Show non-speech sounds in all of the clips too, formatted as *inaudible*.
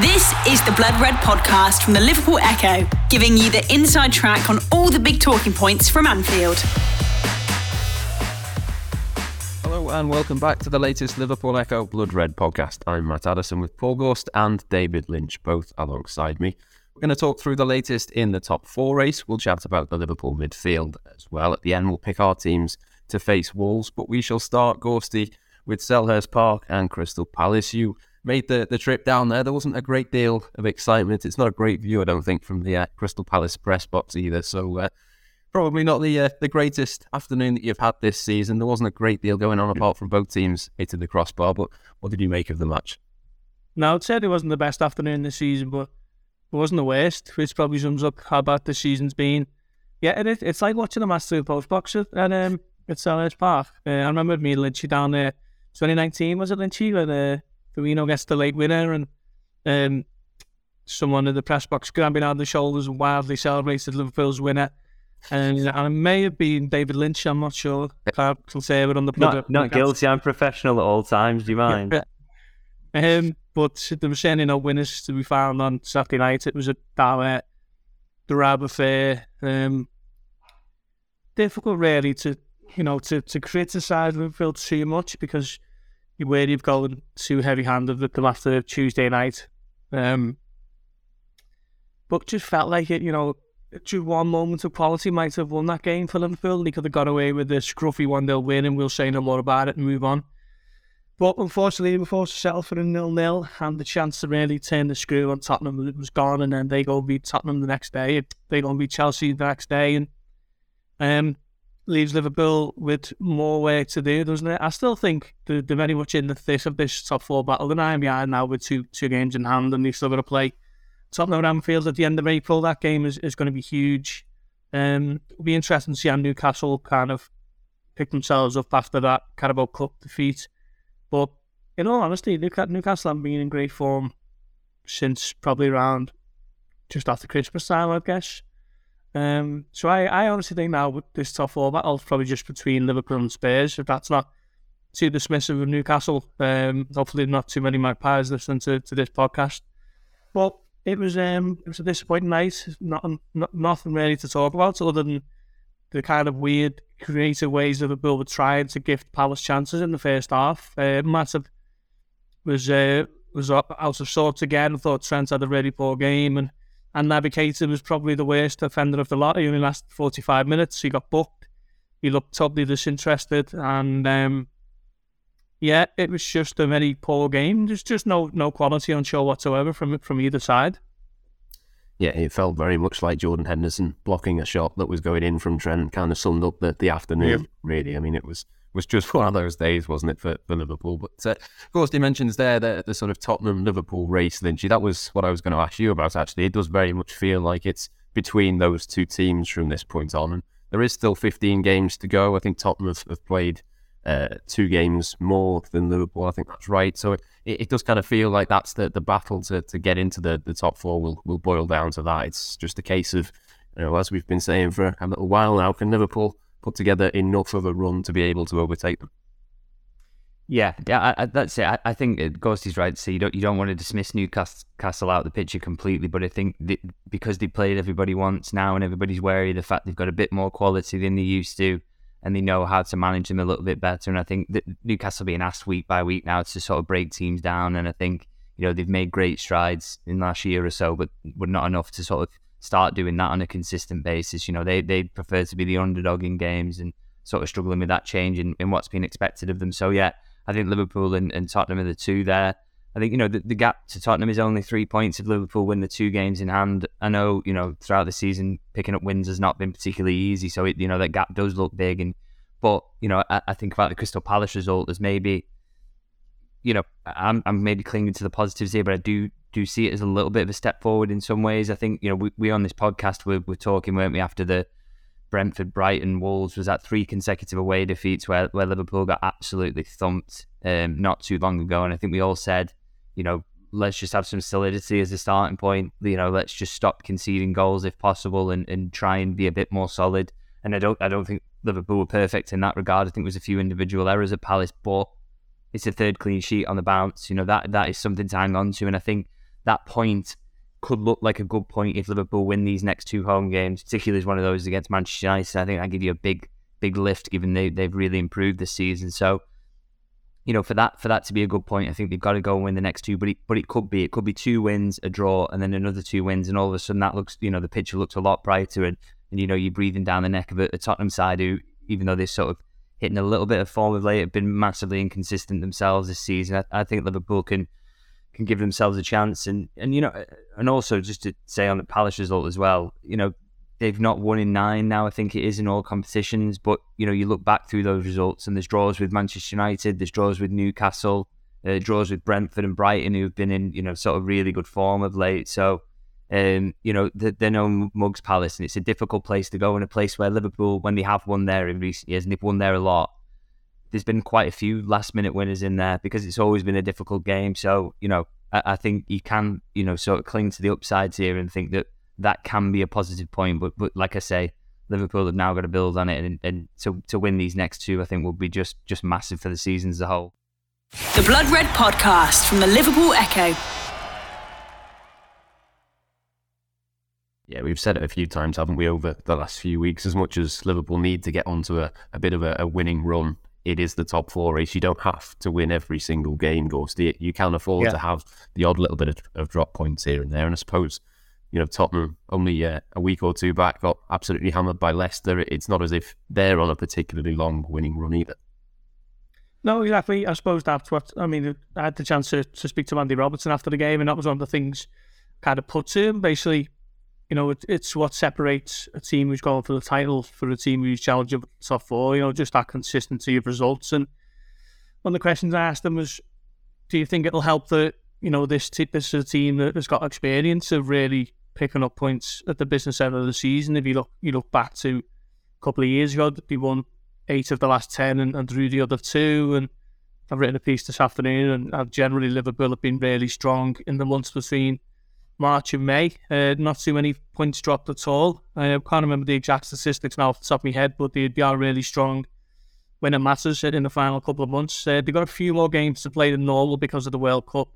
This is the Blood Red podcast from the Liverpool Echo, giving you the inside track on all the big talking points from Anfield. Hello and welcome back to the latest Liverpool Echo Blood Red podcast. I'm Matt Addison with Paul Gorst and David Lynch, both alongside me. We're going to talk through the latest in the top four race. We'll chat about the Liverpool midfield as well. At the end, we'll pick our teams to face Wolves, but we shall start, Gorsty, with Selhurst Park and Crystal Palace. You made the, the trip down there. There wasn't a great deal of excitement. It's not a great view, I don't think, from the uh, Crystal Palace press box either. So uh, probably not the uh, the greatest afternoon that you've had this season. There wasn't a great deal going on apart from both teams hitting the crossbar. But what did you make of the match? No, I'd say it wasn't the best afternoon this season, but it wasn't the worst, which probably sums up how bad the season's been. Yeah, it, it's like watching a match through the post boxer and um, at Selhurst Park. Uh, I remember me and Lynchy down there, 2019 was it Lynchy, when uh, Firmino gets the late winner and um, someone in the press box grabbing out the shoulders and wildly celebrated Liverpool's winner. And, and it may have been David Lynch, I'm not sure. I can say it on the Not, not guilty, I'm professional at all times, do you mind? um, but there were certainly no winners to be found on Saturday night. It was a dour, drab affair. Um, difficult, really, to you know to to criticise Liverpool too much because worried of going too heavy-handed with them after Tuesday night. Um, but just felt like it, you know, just one moment of quality might have won that game for Liverpool. They could have got away with the scruffy 1 0 win, and we'll say no more about it and move on. But unfortunately, we forced to settle for a nil nil, and the chance to really turn the screw on Tottenham was gone. And then they go beat Tottenham the next day. They go beat Chelsea the next day, and um, leaves Liverpool with more work to do, doesn't it? I still think they're, they're very much in the thick of this top four battle. They're nine behind now with two two games in hand, and they've still got to play Tottenham Anfield at the end of April. That game is, is going to be huge. Um, it'll be interesting to see how Newcastle kind of pick themselves up after that Carabao Cup defeat. But in all honesty, Newcastle haven't been in great form since probably around just after Christmas time, I guess. Um, so I, I honestly think now with this top four battle, probably just between Liverpool and Spurs. If that's not too dismissive of Newcastle, um, hopefully not too many magpies listening to, to this podcast. But it was um, it was a disappointing night. Not, not nothing really to talk about other than the kind of weird, creative ways Liverpool were trying to gift Palace chances in the first half. Uh, was uh, was out of sorts again. Thought Trent had a really poor game and and Keita was probably the worst offender of the lot. He only lasted 45 minutes. He got booked. He looked totally disinterested. And um, yeah, it was just a very poor game. There's just no no quality on show whatsoever from from either side. Yeah, it felt very much like Jordan Henderson blocking a shot that was going in from Trent. Kind of summed up the, the afternoon, yeah. really. I mean, it was was just *laughs* one of those days, wasn't it, for, for Liverpool? But uh, of course, he mentions there the, the sort of Tottenham Liverpool race, Lynchy. That was what I was going to ask you about, actually. It does very much feel like it's between those two teams from this point on. And there is still 15 games to go. I think Tottenham have, have played uh, two games more than Liverpool. I think that's right. So it, it, does kind of feel like that's the, the battle to, to get into the, the top four will, will boil down to that. It's just a case of, you know, as we've been saying for a little while now, can Liverpool put together enough of a run to be able to overtake them. Yeah, yeah, I, I, that's it. I, I think Gorsty's right. So you don't you don't want to dismiss Newcastle out of the picture completely, but I think because they played everybody once now and everybody's wary of the fact they've got a bit more quality than they used to, and they know how to manage them a little bit better. And I think that Newcastle being asked week by week now to sort of break teams down, and I think you know they've made great strides in last year or so, but were not enough to sort of start doing that on a consistent basis. You know, they they prefer to be the underdog in games and sort of struggling with that change in, in what's been expected of them. So yeah, I think Liverpool and, and Tottenham are the two there. I think you know the, the gap to Tottenham is only three points if Liverpool win the two games in hand. I know you know throughout the season picking up wins has not been particularly easy, so it, you know that gap does look big. And but you know I, I think about the Crystal Palace result as maybe you know, I'm, I'm maybe clinging to the positives here, but I do do see it as a little bit of a step forward in some ways. I think, you know, we, we on this podcast, we're, we're talking, weren't we, after the Brentford, Brighton, Wolves was that three consecutive away defeats where, where Liverpool got absolutely thumped um, not too long ago. And I think we all said, you know, let's just have some solidity as a starting point. You know, let's just stop conceding goals if possible and, and try and be a bit more solid. And I don't I don't think Liverpool were perfect in that regard. I think there was a few individual errors at Palace, but it's a third clean sheet on the bounce. You know, that that is something to hang on to. And I think that point could look like a good point if Liverpool win these next two home games, particularly as one of those against Manchester United. I think that give you a big, big lift given they, they've really improved this season. So, you know, for that for that to be a good point, I think they've got to go and win the next two. But it, but it could be it could be two wins, a draw, and then another two wins, and all of a sudden that looks, you know, the picture looks a lot brighter, and, and you know you're breathing down the neck of a, a Tottenham side who, even though they're sort of hitting a little bit of form of late, have been massively inconsistent themselves this season. I, I think Liverpool can can give themselves a chance. And and you know, and also just to say on the Palace result as well, you know, they've not won in nine now. I think it is in all competitions. But you know, you look back through those results, and there's draws with Manchester United, there's draws with Newcastle, uh, draws with Brentford and Brighton, who've been in you know sort of really good form of late. So. Um, you know, they're no Mugs Palace, and it's a difficult place to go, in a place where Liverpool, when they have won there in recent years, and they've won there a lot, there's been quite a few last minute winners in there because it's always been a difficult game. So, you know, I, I, think you can, you know, sort of cling to the upsides here and think that that can be a positive point. But, but like I say, Liverpool have now got to build on it, and, and to, to win these next two, I think will be just just massive for the season as a whole. The Blood Red Podcast from the Liverpool Echo. Yeah, we've said it a few times, haven't we, over the last few weeks? As much as Liverpool need to get onto a, a bit of a, a winning run it is the top four race. You don't have to win every single game, Gorsty. You can afford yeah. to have the odd little bit of, of, drop points here and there. And I suppose, you know, Tottenham only uh, a week or two back got absolutely hammered by Leicester. It's not as if they're on a particularly long winning run either. No, exactly. I suppose that's what I mean. I had the chance to, to speak to Andy Robertson after the game, and that was one of the things kind of put to him. Basically, you know, it, it's what separates a team who's going for the title for a team who's challenging top four. You know, just that consistency of results. And one of the questions I asked them was, "Do you think it'll help that you know this t- this is a team that has got experience of really picking up points at the business end of the season? If you look you look back to a couple of years ago, they won eight of the last ten and, and drew the other two. And I've written a piece this afternoon, and, and generally Liverpool have been really strong in the months between." March and May. Uh, not too many points dropped at all. I can't remember the exact statistics now off the top of my head, but they, they are really strong when it matters in the final couple of months. Uh, they've got a few more games to play than normal because of the World Cup.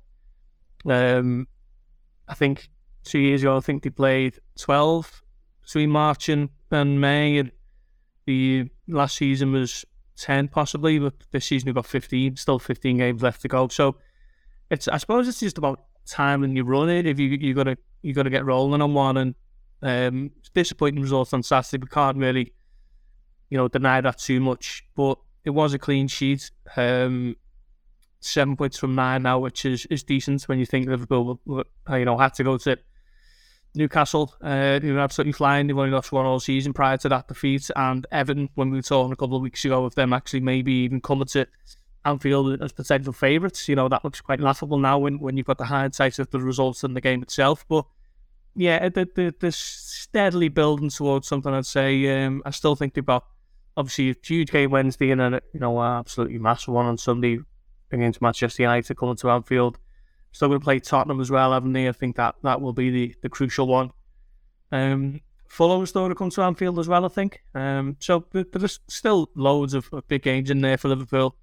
Um, I think two years ago, I think they played 12 between March and, and May, and the last season was 10 possibly, but this season we've got 15, still 15 games left to go. So it's I suppose it's just about time and you run it. If you you gotta you gotta get rolling on one, and um, disappointing results on Saturday. We can't really, you know, deny that too much. But it was a clean sheet. Um, seven points from nine now, which is, is decent when you think Liverpool, you know, had to go to Newcastle. Uh, they were absolutely flying. They've only lost one all season prior to that defeat. And Everton, when we were talking a couple of weeks ago of them actually maybe even coming to Anfield as potential favourites. You know, that looks quite laughable now when, when you've got the hindsight of the results in the game itself. But yeah, the, the, the steadily building towards something, I'd say. Um, I still think they've got obviously a huge game Wednesday and a you know an absolutely massive one on Sunday against Manchester United coming to Anfield. Still going to play Tottenham as well, haven't they? I think that that will be the, the crucial one. Um, Fulham still to come to Anfield as well, I think. Um, so there's still loads of, of big games in there for Liverpool.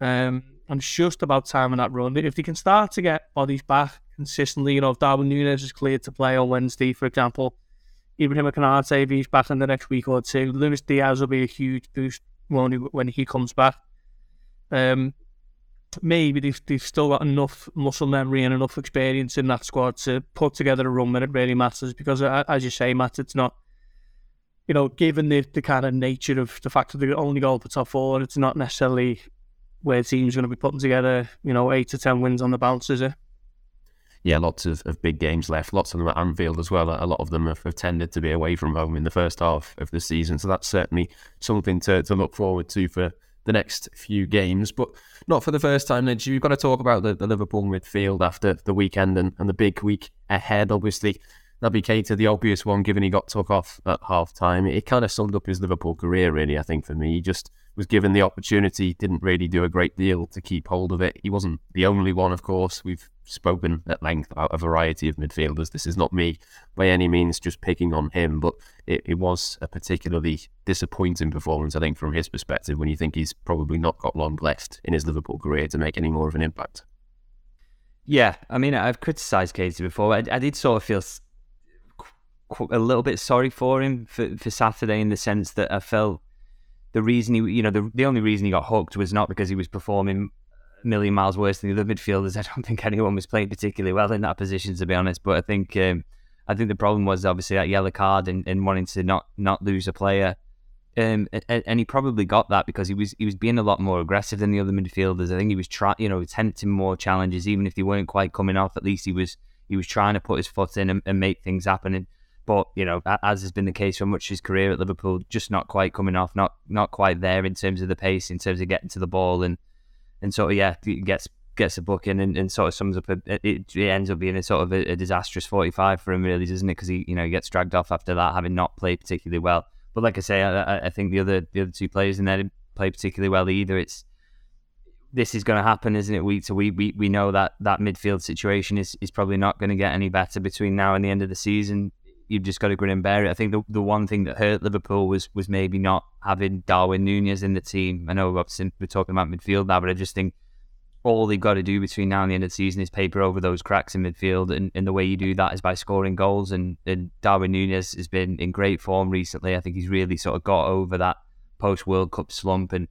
Um, and it's just about time timing that run. If they can start to get bodies back consistently, you know, if Darwin Núñez is cleared to play on Wednesday, for example, Ibrahim Konate, if he's back in the next week or two, Luis Diaz will be a huge boost when he, when he comes back. Um, maybe they've, they've still got enough muscle memory and enough experience in that squad to put together a run when it really matters. Because, uh, as you say, Matt, it's not, you know, given the, the kind of nature of the fact that they're only going for top four, it's not necessarily where teams going to be putting together, you know, eight to ten wins on the bounce, is it? Yeah, lots of, of big games left. Lots of them at Anfield as well. A lot of them have, have, tended to be away from home in the first half of the season. So that's certainly something to, to look forward to for, the next few games. But not for the first time, Lynch. You've got to talk about the, the Liverpool midfield after the weekend and, and the big week ahead. Obviously, Naby Keita, the obvious one, given he got took off at half time. It kind of summed up his Liverpool career, really, I think, for me. He just was given the opportunity, didn't really do a great deal to keep hold of it. He wasn't the only one, of course. We've spoken at length about a variety of midfielders. This is not me by any means just picking on him, but it, it was a particularly disappointing performance, I think, from his perspective, when you think he's probably not got long left in his Liverpool career to make any more of an impact. Yeah, I mean, I've criticised Keita before. I, I did sort of feel a little bit sorry for him for, for Saturday in the sense that I felt the reason he, you know, the, the only reason he got hooked was not because he was performing a million miles worse than the other midfielders. I don't think anyone was playing particularly well in that position, to be honest. But I think, um, I think the problem was obviously that yellow card and, and wanting to not not lose a player. Um, and, and, he probably got that because he was he was being a lot more aggressive than the other midfielders. I think he was trying, you know, attempting more challenges, even if they weren't quite coming off. At least he was he was trying to put his foot in and, and make things happen. And but you know, as has been the case for much of his career at Liverpool, just not quite coming off, not not quite there in terms of the pace, in terms of getting to the ball, and and sort of yeah, gets gets a booking and, and sort of sums up. A, it, it ends up being a sort of a, a disastrous forty five for him, really, doesn't it? Because he you know he gets dragged off after that, having not played particularly well. But like I say, I, I think the other the other two players in there didn't play particularly well either. It's this is going to happen, isn't it? Week to week, we, we know that that midfield situation is, is probably not going to get any better between now and the end of the season you've just got to grin and bear it. I think the, the one thing that hurt Liverpool was was maybe not having Darwin Nunez in the team. I know obviously we're talking about midfield now, but I just think all they've got to do between now and the end of the season is paper over those cracks in midfield. And, and the way you do that is by scoring goals. And, and Darwin Nunez has been in great form recently. I think he's really sort of got over that post World Cup slump. And,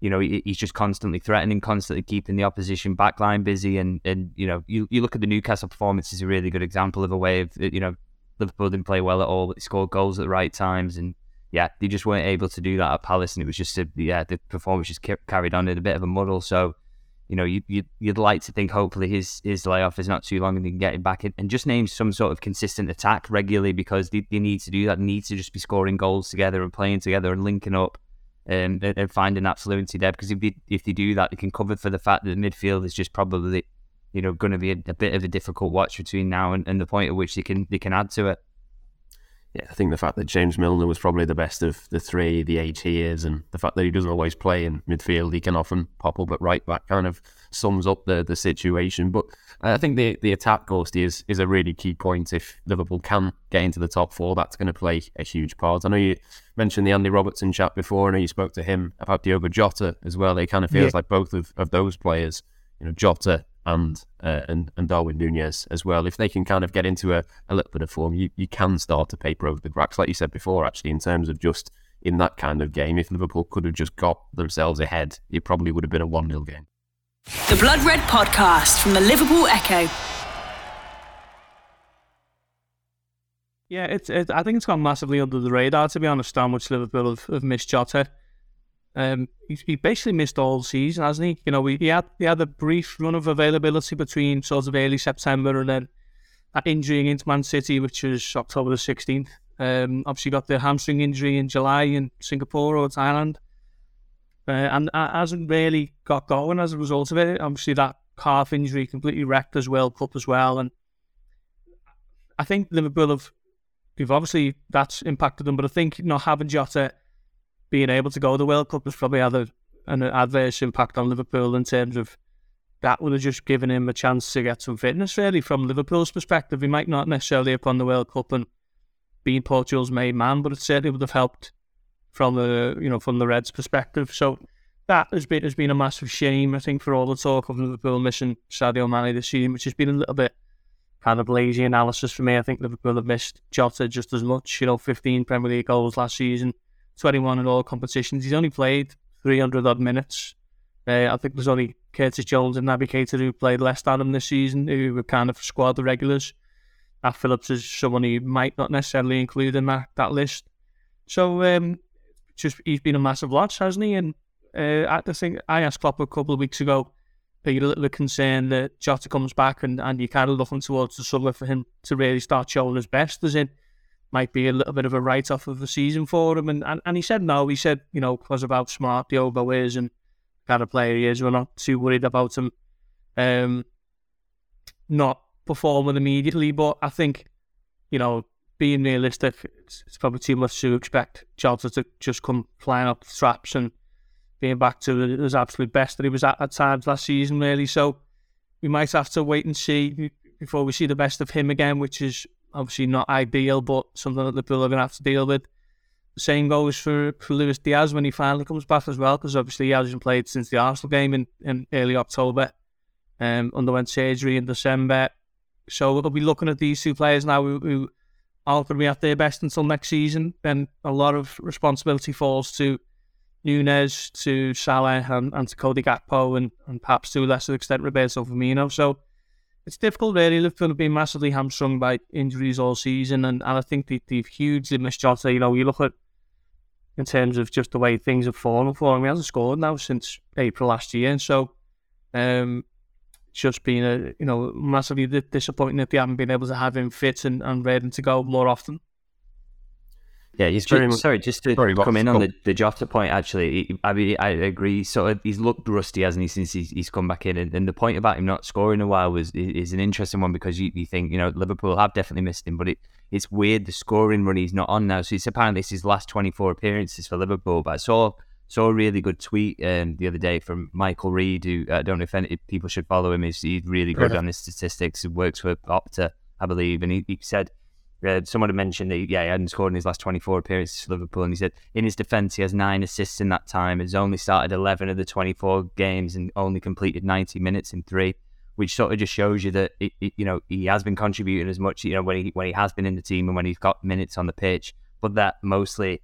you know, he, he's just constantly threatening, constantly keeping the opposition backline busy. And, and you know, you, you look at the Newcastle performance is a really good example of a way of, you know, Liverpool didn't play well at all, but they scored goals at the right times, and yeah, they just weren't able to do that at Palace, and it was just a, yeah, the performance just kept carried on in a bit of a muddle. So, you know, you, you you'd like to think hopefully his his layoff is not too long and they can get him back in and just name some sort of consistent attack regularly because they, they need to do that. They need to just be scoring goals together and playing together and linking up. Um, and, and finding that fluency there because if they, if they do that, they can cover for the fact that the midfield is just probably you know going to be a, a, bit of a difficult watch between now and, and the point at which they can they can add to it yeah, I think the fact that James Milner was probably the best of the three, the age he is, and the fact that he doesn't always play in midfield, he can often pop up at right back, kind of sums up the the situation. But I think the the attack Gorsty is is a really key point. If Liverpool can get into the top four, that's going to play a huge part. I know you mentioned the Andy Robertson chat before. I know you spoke to him about Diogo Jota as well. It kind of feels yeah. like both of, of those players, you know, Jota and uh, and and Darwin Nunez as well. If they can kind of get into a, a little bit of form, you, you can start to paper over the cracks, like you said before. Actually, in terms of just in that kind of game, if Liverpool could have just got themselves ahead, it probably would have been a one 0 game. The Blood Red Podcast from the Liverpool Echo. Yeah, it's. It, I think it's gone massively under the radar. To be honest, how much Liverpool have, have missed Jota. Um, he, he basically missed all season, hasn't he? You know, he, he had he had a brief run of availability between sort of early September and then that injury against Man City, which was October the sixteenth. Um, obviously got the hamstring injury in July in Singapore or Thailand, uh, and uh, hasn't really got going as a result of it. Obviously, that calf injury completely wrecked as World Cup as well, and I think Liverpool have, have obviously that's impacted them. But I think not having Jota being able to go to the World Cup has probably had a, an adverse impact on Liverpool in terms of that would have just given him a chance to get some fitness really from Liverpool's perspective. He might not necessarily have won the World Cup and been Portugal's main man, but it certainly would have helped from the you know from the Reds' perspective. So that has been has been a massive shame, I think, for all the talk of Liverpool missing Sadio Mane this season, which has been a little bit kind of lazy analysis for me. I think Liverpool have missed Jota just as much. You know, 15 Premier League goals last season. 21 in all competitions. He's only played 300 odd minutes. Uh, I think there's only Curtis Jones and Naby Keita who played less than him this season, who were kind of squad the regulars. Nat Phillips is someone he might not necessarily include in that, that list. So um, just he's been a massive loss, hasn't he? And uh, I think I asked Klopp a couple of weeks ago, are you a little concerned that Jota comes back and, and you're kind of looking towards the summer for him to really start showing his best? As in, might be a little bit of a write off of the season for him. And, and, and he said no. He said, you know, because of how smart the Diogo is and kind of player he is, we're not too worried about him um, not performing immediately. But I think, you know, being realistic, it's, it's probably too much to expect Jota to just come flying up the traps and being back to his absolute best that he was at at times last season, really. So we might have to wait and see before we see the best of him again, which is obviously not ideal, but something that Liverpool are going to have to deal with. The same goes for, for Luis Diaz when he finally comes back as well, because obviously he hasn't played since the Arsenal game in, in early October. Um, underwent surgery in December. So we'll be looking at these two players now who, who aren't going to be at their best until next season. Then a lot of responsibility falls to Nunez, to Salah, and, and to Cody Gakpo, and, and perhaps to a lesser extent Roberto Firmino. So it's difficult, really. Liverpool have been massively hamstrung by injuries all season, and, and I think they, they've hugely missed Jota. You know, you look at in terms of just the way things have fallen for him. He hasn't scored now since April last year, and so um, it's just been a you know massively disappointing that they haven't been able to have him fit and, and ready to go more often. Yeah, he's much, sorry. Just to sorry, come in on the, the Jota point, actually, I mean, I agree. Sort of, he's looked rusty, hasn't he, since he's, he's come back in? And, and, the point about him not scoring a while was is an interesting one because you, you think you know Liverpool have definitely missed him, but it it's weird the scoring run he's not on now. So it's apparently it's his last twenty four appearances for Liverpool. But I saw saw a really good tweet um, the other day from Michael Reed, who I don't know if, any, if people should follow him. He's, he's really good on his statistics. He works for Opta, I believe, and he, he said uh, someone had mentioned that yeah, he hadn't scored in his last 24 appearances for Liverpool, and he said in his defence he has nine assists in that time. Has only started 11 of the 24 games and only completed 90 minutes in three, which sort of just shows you that it, it, you know he has been contributing as much you know when he when he has been in the team and when he's got minutes on the pitch, but that mostly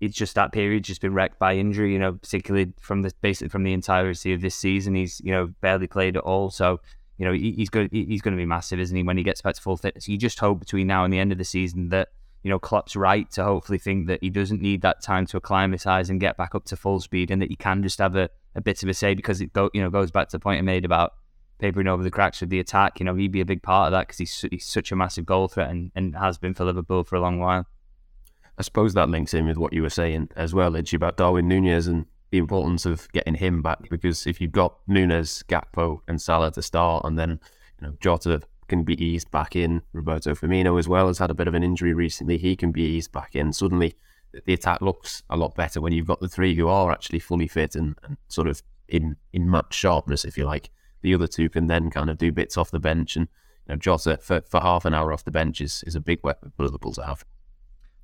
it's just that period just been wrecked by injury. You know, particularly from the basically from the entirety of this season, he's you know barely played at all. So you know, he's going he's going to be massive, isn't he? When he gets back to full fitness, you just hope between now and the end of the season that you know Klopp's right to hopefully think that he doesn't need that time to acclimatise and get back up to full speed, and that he can just have a, a bit of a say because it go, you know goes back to the point I made about papering over the cracks with the attack. You know, he'd be a big part of that because he's he's such a massive goal threat and, and has been for Liverpool for a long while. I suppose that links in with what you were saying as well, Edgy, about Darwin Nunez and the importance of getting him back because if you've got Nunez, Gakpo, and Salah to start, and then you know Jota can be eased back in, Roberto Firmino as well has had a bit of an injury recently. He can be eased back in. Suddenly, the attack looks a lot better when you've got the three who are actually fully fit and, and sort of in in match sharpness, if you like. The other two can then kind of do bits off the bench, and you know, Jota for, for half an hour off the bench is, is a big weapon for Liverpool to have.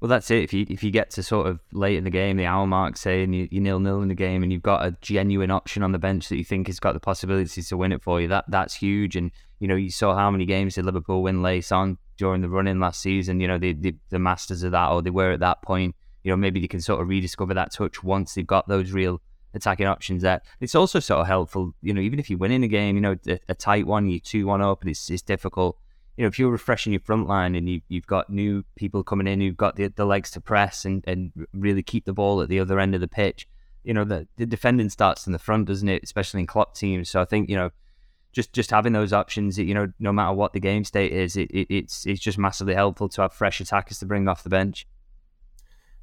Well, that's it. If you if you get to sort of late in the game, the hour mark, say, and you, you nil nil in the game, and you've got a genuine option on the bench that you think has got the possibilities to win it for you, that that's huge. And you know, you saw how many games did Liverpool win late on during the run in last season. You know, the, the the masters of that, or they were at that point. You know, maybe they can sort of rediscover that touch once they've got those real attacking options there. It's also sort of helpful, you know, even if you win in a game, you know, a, a tight one, you two one up, and it's it's difficult you know, if you're refreshing your front line and you, you've got new people coming in who've got the, the legs to press and, and really keep the ball at the other end of the pitch, you know, the, the defending starts in the front, doesn't it? Especially in Klopp teams. So I think, you know, just just having those options, you know, no matter what the game state is, it, it, it's it's just massively helpful to have fresh attackers to bring off the bench.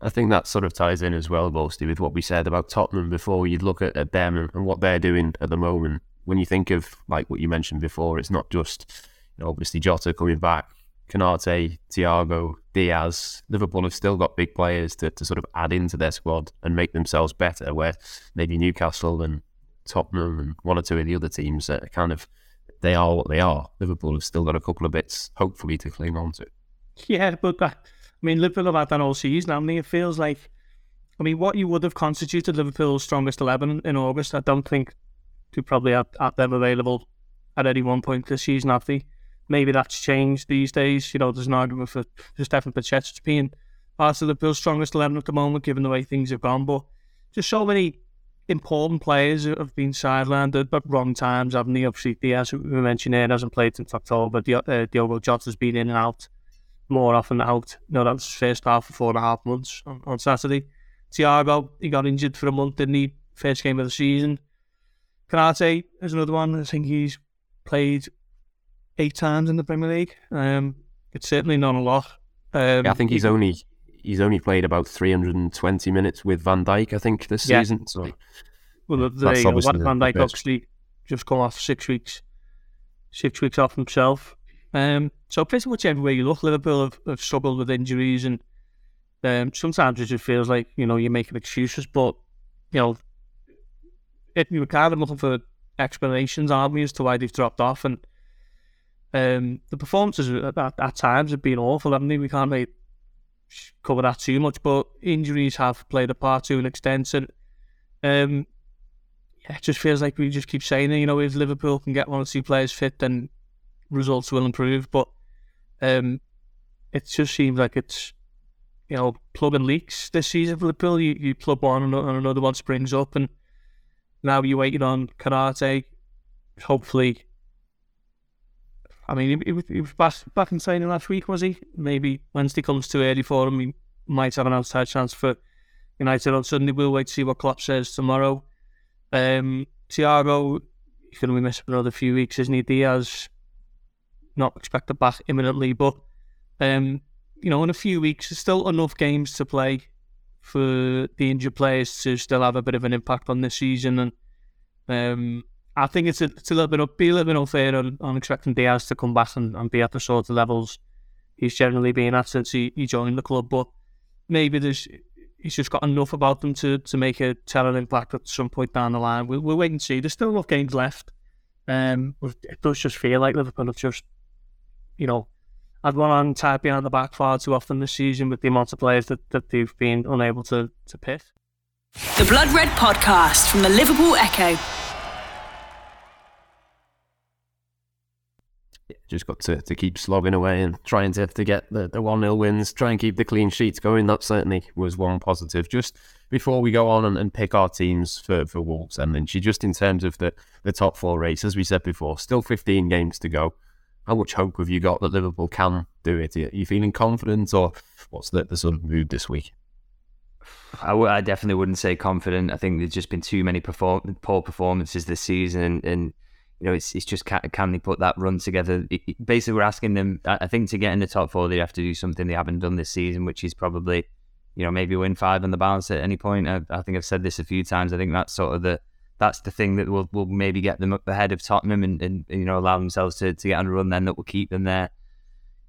I think that sort of ties in as well, mostly with what we said about Tottenham before. You'd look at, at them and, and what they're doing at the moment. When you think of like what you mentioned before, it's not just obviously Jota coming back, Konate, Thiago, Diaz. Liverpool have still got big players to, to sort of add into their squad and make themselves better. Where maybe Newcastle and Tottenham and one or two of the other teams are kind of they are what they are. Liverpool have still got a couple of bits, hopefully, to cling on to. Yeah, but I mean, Liverpool have had that all season. I mean, it feels like, I mean, what you would have constituted Liverpool's strongest eleven in August, I don't think you probably have, have them available at any one point this season, have they? Maybe that's changed these days. You know, there's an argument for, for Stefan Bajcetic being part of the Bills' strongest 11 at the moment, given the way things have gone. But just so many important players have been sidelined at wrong times, haven't they? Obviously, Diaz, we mentioned here, hasn't played since October. Uh, Diogo Jota's been in and out more often than out. You know, that was first half for four and a half months on, on Saturday. Thiago, he got injured for a month, didn't he? First game of the season. Konate is another one. I think he's played eight times in the Premier League. Um, it's certainly not a lot. Um, yeah, I think he's only he's only played about 320 minutes with Van Dijk. I think this yeah. season. So well, that's uh, obviously Van Dijk obviously just come off six weeks, six weeks off himself. Um, so pretty much everywhere you look, Liverpool have, have struggled with injuries, and um, sometimes it just feels like you know you're making excuses. But you know, it, you're kind of looking for explanations, aren't we, as to why they've dropped off, and um, the performances at, at, times have been awful. I mean, we can't really cover that too much, but injuries have played a part to an extent, and um, yeah, it just feels like we just keep saying, you know, if Liverpool can get one or two players fit, then results will improve. But um, it just seems like it's you know plugging leaks this season for Liverpool. You you plug one and another one springs up, and now you're waiting on Konaté. Hopefully, I mean, he, he was back, back in training last week, was he? Maybe Wednesday comes too early for him. He might have an outside chance for United on Sunday. We'll wait to see what Klopp says tomorrow. Um, Thiago, he's going to be missing another few weeks, isn't he? Diaz, not expected back imminently, but um, you know, in a few weeks, there's still enough games to play for the injured players to still have a bit of an impact on this season. And um, I think it's a, it's a little bit be a little bit unfair on, on expecting Diaz to come back and, and be at the sort of levels he's generally been at since he, he joined the club. But maybe there's he's just got enough about them to, to make a telling impact at some point down the line. We'll, we'll wait and see. There's still enough games left. Um, it does just feel like Liverpool have just, you know, had one on tied behind the back far too often this season with the amount of players that, that they've been unable to, to pick. The Blood Red Podcast from the Liverpool Echo. Just got to, to keep slogging away and trying to, to get the, the 1 0 wins, try and keep the clean sheets going. That certainly was one positive. Just before we go on and, and pick our teams for, for Wolves and Lynchy, just in terms of the, the top four race, as we said before, still 15 games to go. How much hope have you got that Liverpool can do it? Are you feeling confident, or what's the, the sort of mood this week? I, w- I definitely wouldn't say confident. I think there's just been too many perform- poor performances this season, and, and you know, it's it's just can, can they put that run together? It, basically, we're asking them. I think to get in the top four, they have to do something they haven't done this season, which is probably, you know, maybe win five on the balance at any point. I, I think I've said this a few times. I think that's sort of the that's the thing that will will maybe get them up ahead of Tottenham and, and you know allow themselves to, to get on a run. Then that will keep them there.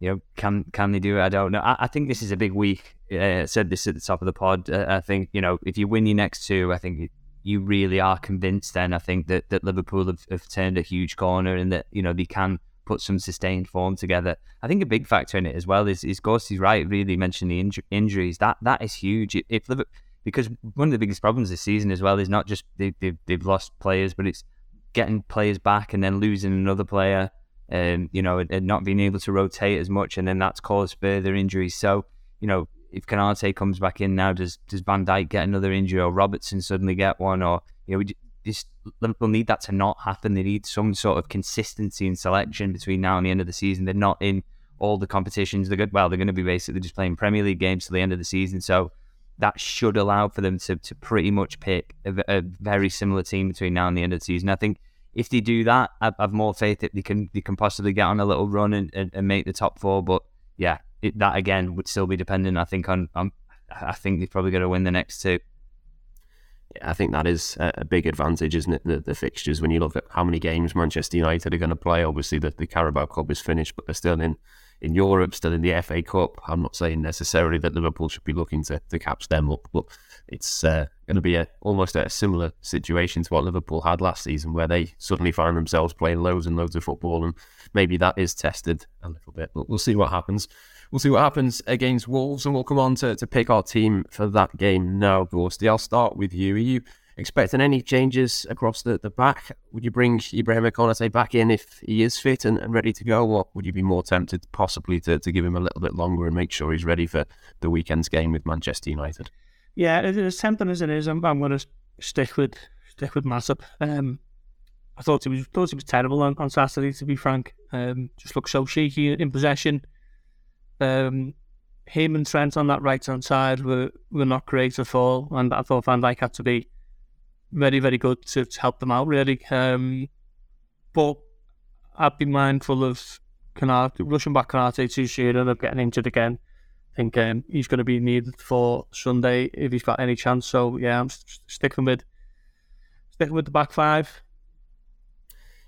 You know, can can they do it? I don't know. I, I think this is a big week. Uh, I said this at the top of the pod. Uh, I think you know if you win your next two, I think you really are convinced then I think that, that Liverpool have, have turned a huge corner and that you know they can put some sustained form together. I think a big factor in it as well is is Gorsty's right. Really mentioned the inju- injuries. That that is huge. If Liverpool, because one of the biggest problems this season as well is not just they, they've they've lost players, but it's getting players back and then losing another player. Um, you know, and, and not being able to rotate as much, and then that's caused further injuries. So, you know, if Konaté comes back in now, does does Van Dijk get another injury or Robertson suddenly get one? Or you know, just Liverpool need that to not happen. They need some sort of consistency in selection between now and the end of the season. They're not in all the competitions. They're good. Well, they're going to be basically just playing Premier League games to the end of the season. So that should allow for them to, to pretty much pick a, a very similar team between now and the end of the season. I think if they do that, I have more faith that they can they can possibly get on a little run and, and, and make the top four. But yeah, it, that again would still be dependent. I think on, on I think they're probably going to win the next two. Yeah, I think that is a big advantage, isn't it? The, the, fixtures when you look at how many games Manchester United are going to play. Obviously, the, the Carabao Cup is finished, but they're still in in Europe, still in the FA Cup. I'm not saying necessarily that Liverpool should be looking to, to catch them up, but it's uh, going to be a, almost a similar situation to what Liverpool had last season, where they suddenly find themselves playing loads and loads of football, and maybe that is tested a little bit. But we'll see what happens we'll see what happens against Wolves, and we'll come on to, to pick our team for that game now, Gorsty. I'll start with you. Are you expecting any changes across the, the back? Would you bring Ibrahim Konate back in if he is fit and, and ready to go, or would you be more tempted possibly to, to give him a little bit longer and make sure he's ready for the weekend's game with Manchester United? Yeah, as tempting as it is, I'm, I'm going to stick with stick with Matip. Um, I thought he was thought he was terrible on, on Saturday. To be frank, um, just looked so shaky in possession. Um, him and Trent on that right hand side were, were not great at all, and I thought Van Dijk had to be very, very good to, to help them out, really. Um, but I'd be mindful of Konaté, rushing back Konaté too soon and of getting injured again. I think um, he's going to be needed for Sunday if he's got any chance. So yeah, I'm sticking with sticking with the back five.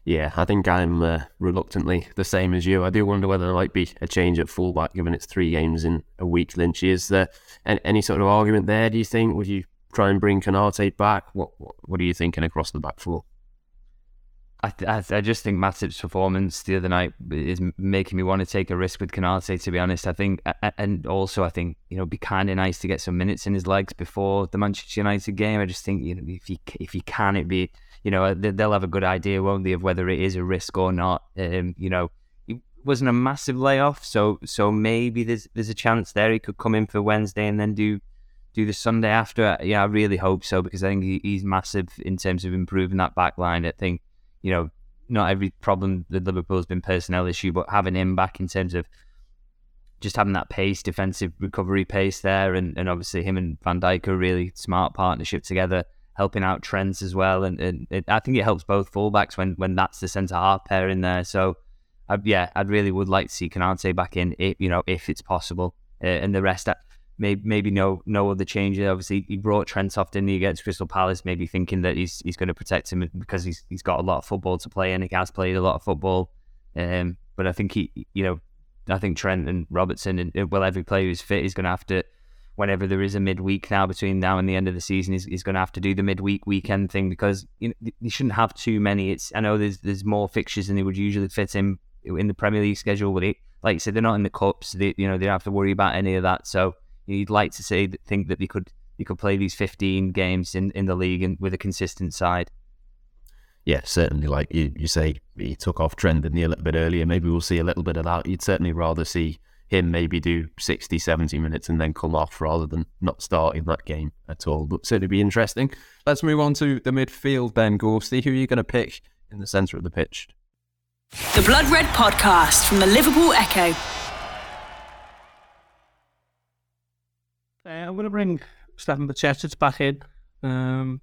Yeah, I think I'm uh, reluctantly the same as you. I do wonder whether there might be a change at fullback, given it's three games in a week. Lynchy, is there any, sort of argument there? Do you think? Would you try and bring Konate back? What, what What are you thinking across the back four? I, I, I just think Matip's performance the other night is making me want to take a risk with Konate. To be honest, I think, and also I think you know, be kind of nice to get some minutes in his legs before the Manchester United game. I just think you know, if he if he can, it be you know they'll have a good idea, won't they, of whether it is a risk or not. Um, you know, it wasn't a massive layoff, so so maybe there's there's a chance there he could come in for Wednesday and then do do the Sunday after. Yeah, I really hope so because I think he, he's massive in terms of improving that back line. I think you know, not every problem that Liverpool's been personnel issue, but having him back in terms of just having that pace, defensive recovery pace there, and, and obviously him and Van Dijk are really smart partnership together, helping out Trent as well, and, and it, I think it helps both fullbacks when when that's the centre half pair in there. So, I, yeah, I'd really would like to see Konate back in, if, you know, if it's possible, uh, and the rest maybe maybe no no other changes. Obviously, he brought Trent off didn't he against Crystal Palace, maybe thinking that he's he's going to protect him because he's he's got a lot of football to play and he has played a lot of football. Um, but I think he, you know, I think Trent and Robertson and well, every player who's fit is going to have to. Whenever there is a midweek now between now and the end of the season, he's, he's going to have to do the midweek weekend thing because you know, shouldn't have too many. It's I know there's there's more fixtures than they would usually fit in in the Premier League schedule, but it, like you said, they're not in the cups. They you know they don't have to worry about any of that. So you'd like to say think that they could you could play these 15 games in, in the league and with a consistent side. Yeah, certainly. Like you, you say, he took off Trent a little bit earlier. Maybe we'll see a little bit of that. You'd certainly rather see him maybe do 60, 70 minutes and then come off rather than not starting that game at all. But certainly be interesting. Let's move on to the midfield then, Gorsty. Who are you going to pick in the centre of the pitch? The Blood Red Podcast from the Liverpool Echo. Uh, I'm going to bring Stefan Bajcetic back in. Um,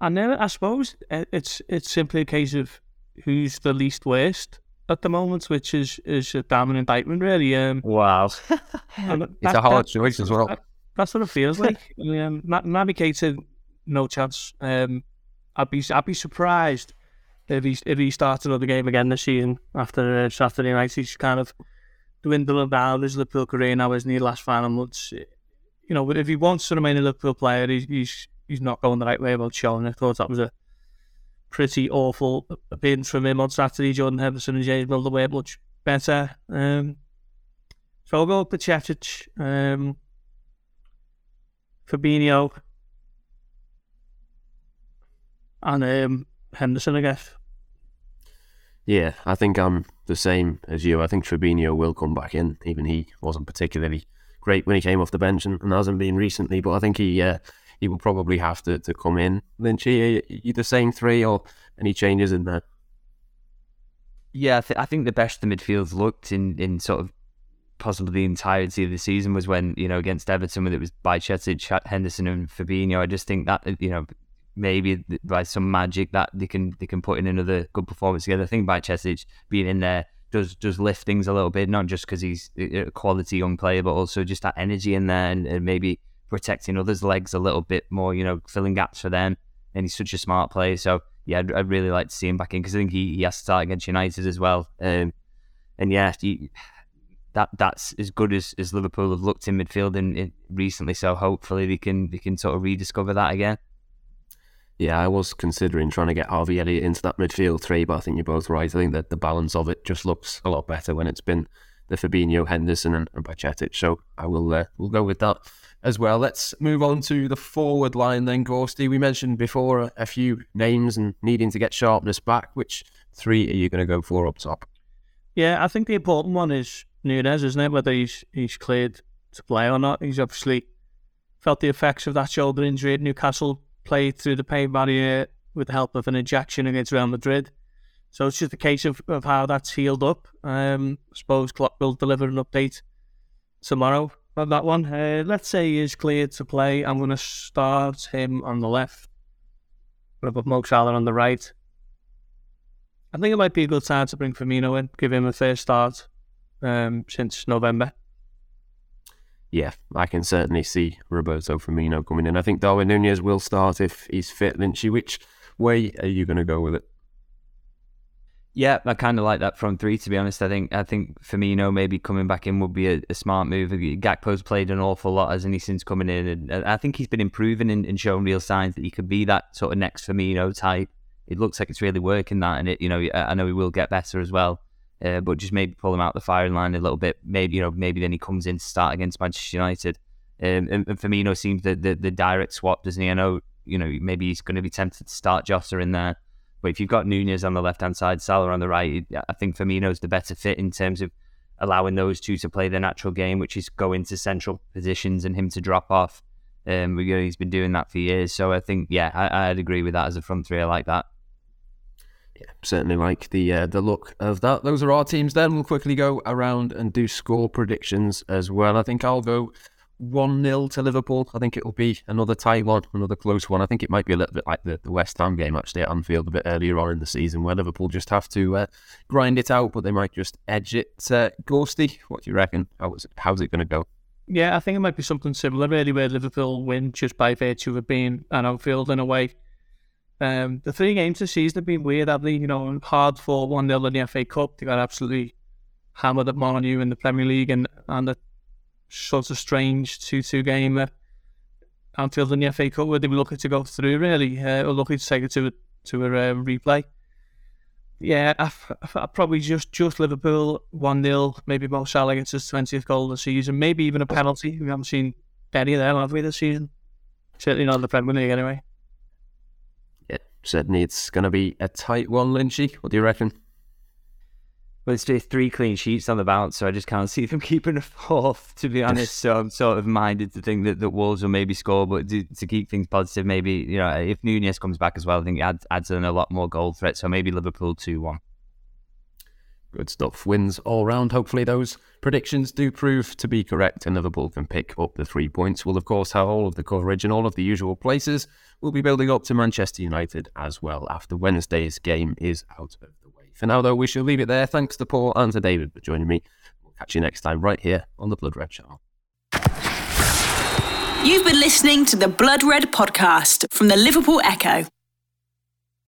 and then I suppose it's it's simply a case of who's the least worst at the moment, which is is a damning indictment, really. Um, wow, *laughs* it's a hard choice as well. That, that's what it feels like. *laughs* um, Keita, no chance. Um, I'd be I'd be surprised if he if he starts another game again this season after uh, Saturday night. He's kind of dwindling down his Liverpool career now, isn't he? Last final months, you know, but if he wants to remain a Liverpool player, he's he's, he's not going the right way about showing. I thought that was a pretty awful appearance from him on Saturday. Jordan Henderson and James Milner were much better. Um, so I'll go with Bajcetic, um, Fabinho, and um, Henderson, I guess. Yeah, I think I'm the same as you. I think Fabinho will come back in. Even he wasn't particularly great when he came off the bench and, and hasn't been recently. But I think he uh, he will probably have to, to come in. Lynchy, you the same three or any changes in there? Yeah, I, th- I think the best the midfield looked in, in sort of possibly the entirety of the season was when you know against Everton when it was Bajcetic, Henderson, and Fabinho. I just think that you know maybe by some magic that they can they can put in another good performance together. I think Bajcetic being in there does does lift things a little bit, not just because he's a quality young player, but also just that energy in there and, and, maybe protecting others' legs a little bit more, you know, filling gaps for them. And he's such a smart player. So, yeah, I'd, I'd really like to see him back in because I think he, he has to start against United as well. Um, and yeah, he, that that's as good as, as Liverpool have looked in midfield in, in recently. So hopefully they can they can sort of rediscover that again. Yeah, I was considering trying to get Harvey Elliott into that midfield three, but I think you're both right. I think that the balance of it just looks a lot better when it's been the Fabinho, Henderson, and, and. So I will uh, we'll go with that as well. Let's move on to the forward line then, Gorsty. We mentioned before a, a few names and needing to get sharpness back. Which three are you going to go for up top? Yeah, I think the important one is Nunez, isn't it? Whether he's he's cleared to play or not. He's obviously felt the effects of that shoulder injury at Newcastle played through the pain barrier with the help of an injection against Real Madrid. So it's just a case of, of how that's healed up. Um, I suppose Klopp will deliver an update tomorrow on that one. Uh, let's say he is cleared to play. I'm going to start him on the left. I'm put Mo Salah on the right. I think it might be a good time to bring Firmino in, give him a first start um, since November. Yeah, I can certainly see Roberto Firmino coming in. I think Darwin Nunez will start if he's fit. Lynchy, which way are you going to go with it? Yeah, I kind of like that front three. To be honest, I think I think Firmino maybe coming back in would be a, a smart move. Gakpo's played an awful lot, hasn't since coming in, and, and I think he's been improving and, and showing real signs that he could be that sort of next Firmino type. It looks like it's really working that, and it you know I know he will get better as well. Uh, but just maybe pull him out the firing line a little bit. Maybe you know maybe then he comes in to start against Manchester United. Um, and, and Firmino seems the, the the direct swap, doesn't he? I know you know maybe he's going to be tempted to start Jota in there but if you've got Nunez on the left hand side, Salah on the right, I think Firmino's the better fit in terms of allowing those two to play their natural game, which is go into central positions and him to drop off. Um, you know, he's been doing that for years. So I think, yeah, I, would agree with that as a front three. I like that. Yeah, certainly like the uh, the look of that. Those are our teams. Then we'll quickly go around and do score predictions as well. I think I'll go 1 0 to Liverpool. I think it will be another tight one, another close one. I think it might be a little bit like the, the West Ham game actually at Anfield a bit earlier on in the season where Liverpool just have to uh, grind it out, but they might just edge it. Uh, Gorsty, what do you reckon? How is it, how's it going to go? Yeah, I think it might be something similar, really, where Liverpool win just by virtue of being an outfield in a way. Um, the three games this season have been weird, haven't they? You know, hard for 1 0 in the FA Cup. They got absolutely hammered at Molineux in the Premier League and, and the sort of strange 2 2 game at Anfield in the FA Cup where they were lucky to go through, really, uh, or lucky to take it to a, to a um, replay. Yeah, I, I, probably just just Liverpool 1 0, maybe Mo Salah gets his 20th goal of the season, maybe even a penalty. We haven't seen any of them, have we, this season? Certainly not in the Premier League, anyway. Certainly it's going to be a tight one, Lynchy. What do you reckon? Well, it's just three clean sheets on the bounce, so I just can't see them *laughs* keeping a fourth, to be honest. *laughs* so I'm sort of minded to think that, the Wolves will maybe score, but to, to keep things positive, maybe, you know, if Nunez comes back as well, I think it adds, adds in a lot more goal threat. So maybe Liverpool 2 1. Good stuff. Wins all round. Hopefully, those predictions do prove to be correct and Liverpool can pick up the three points. We'll, of course, have all of the coverage in all of the usual places. We'll be building up to Manchester United as well after Wednesday's game is out of the way. for now, though, we shall leave it there. Thanks to Paul and to David for joining me. We'll catch you next time right here on the Blood Red Channel. You've been listening to the Blood Red podcast from the Liverpool Echo.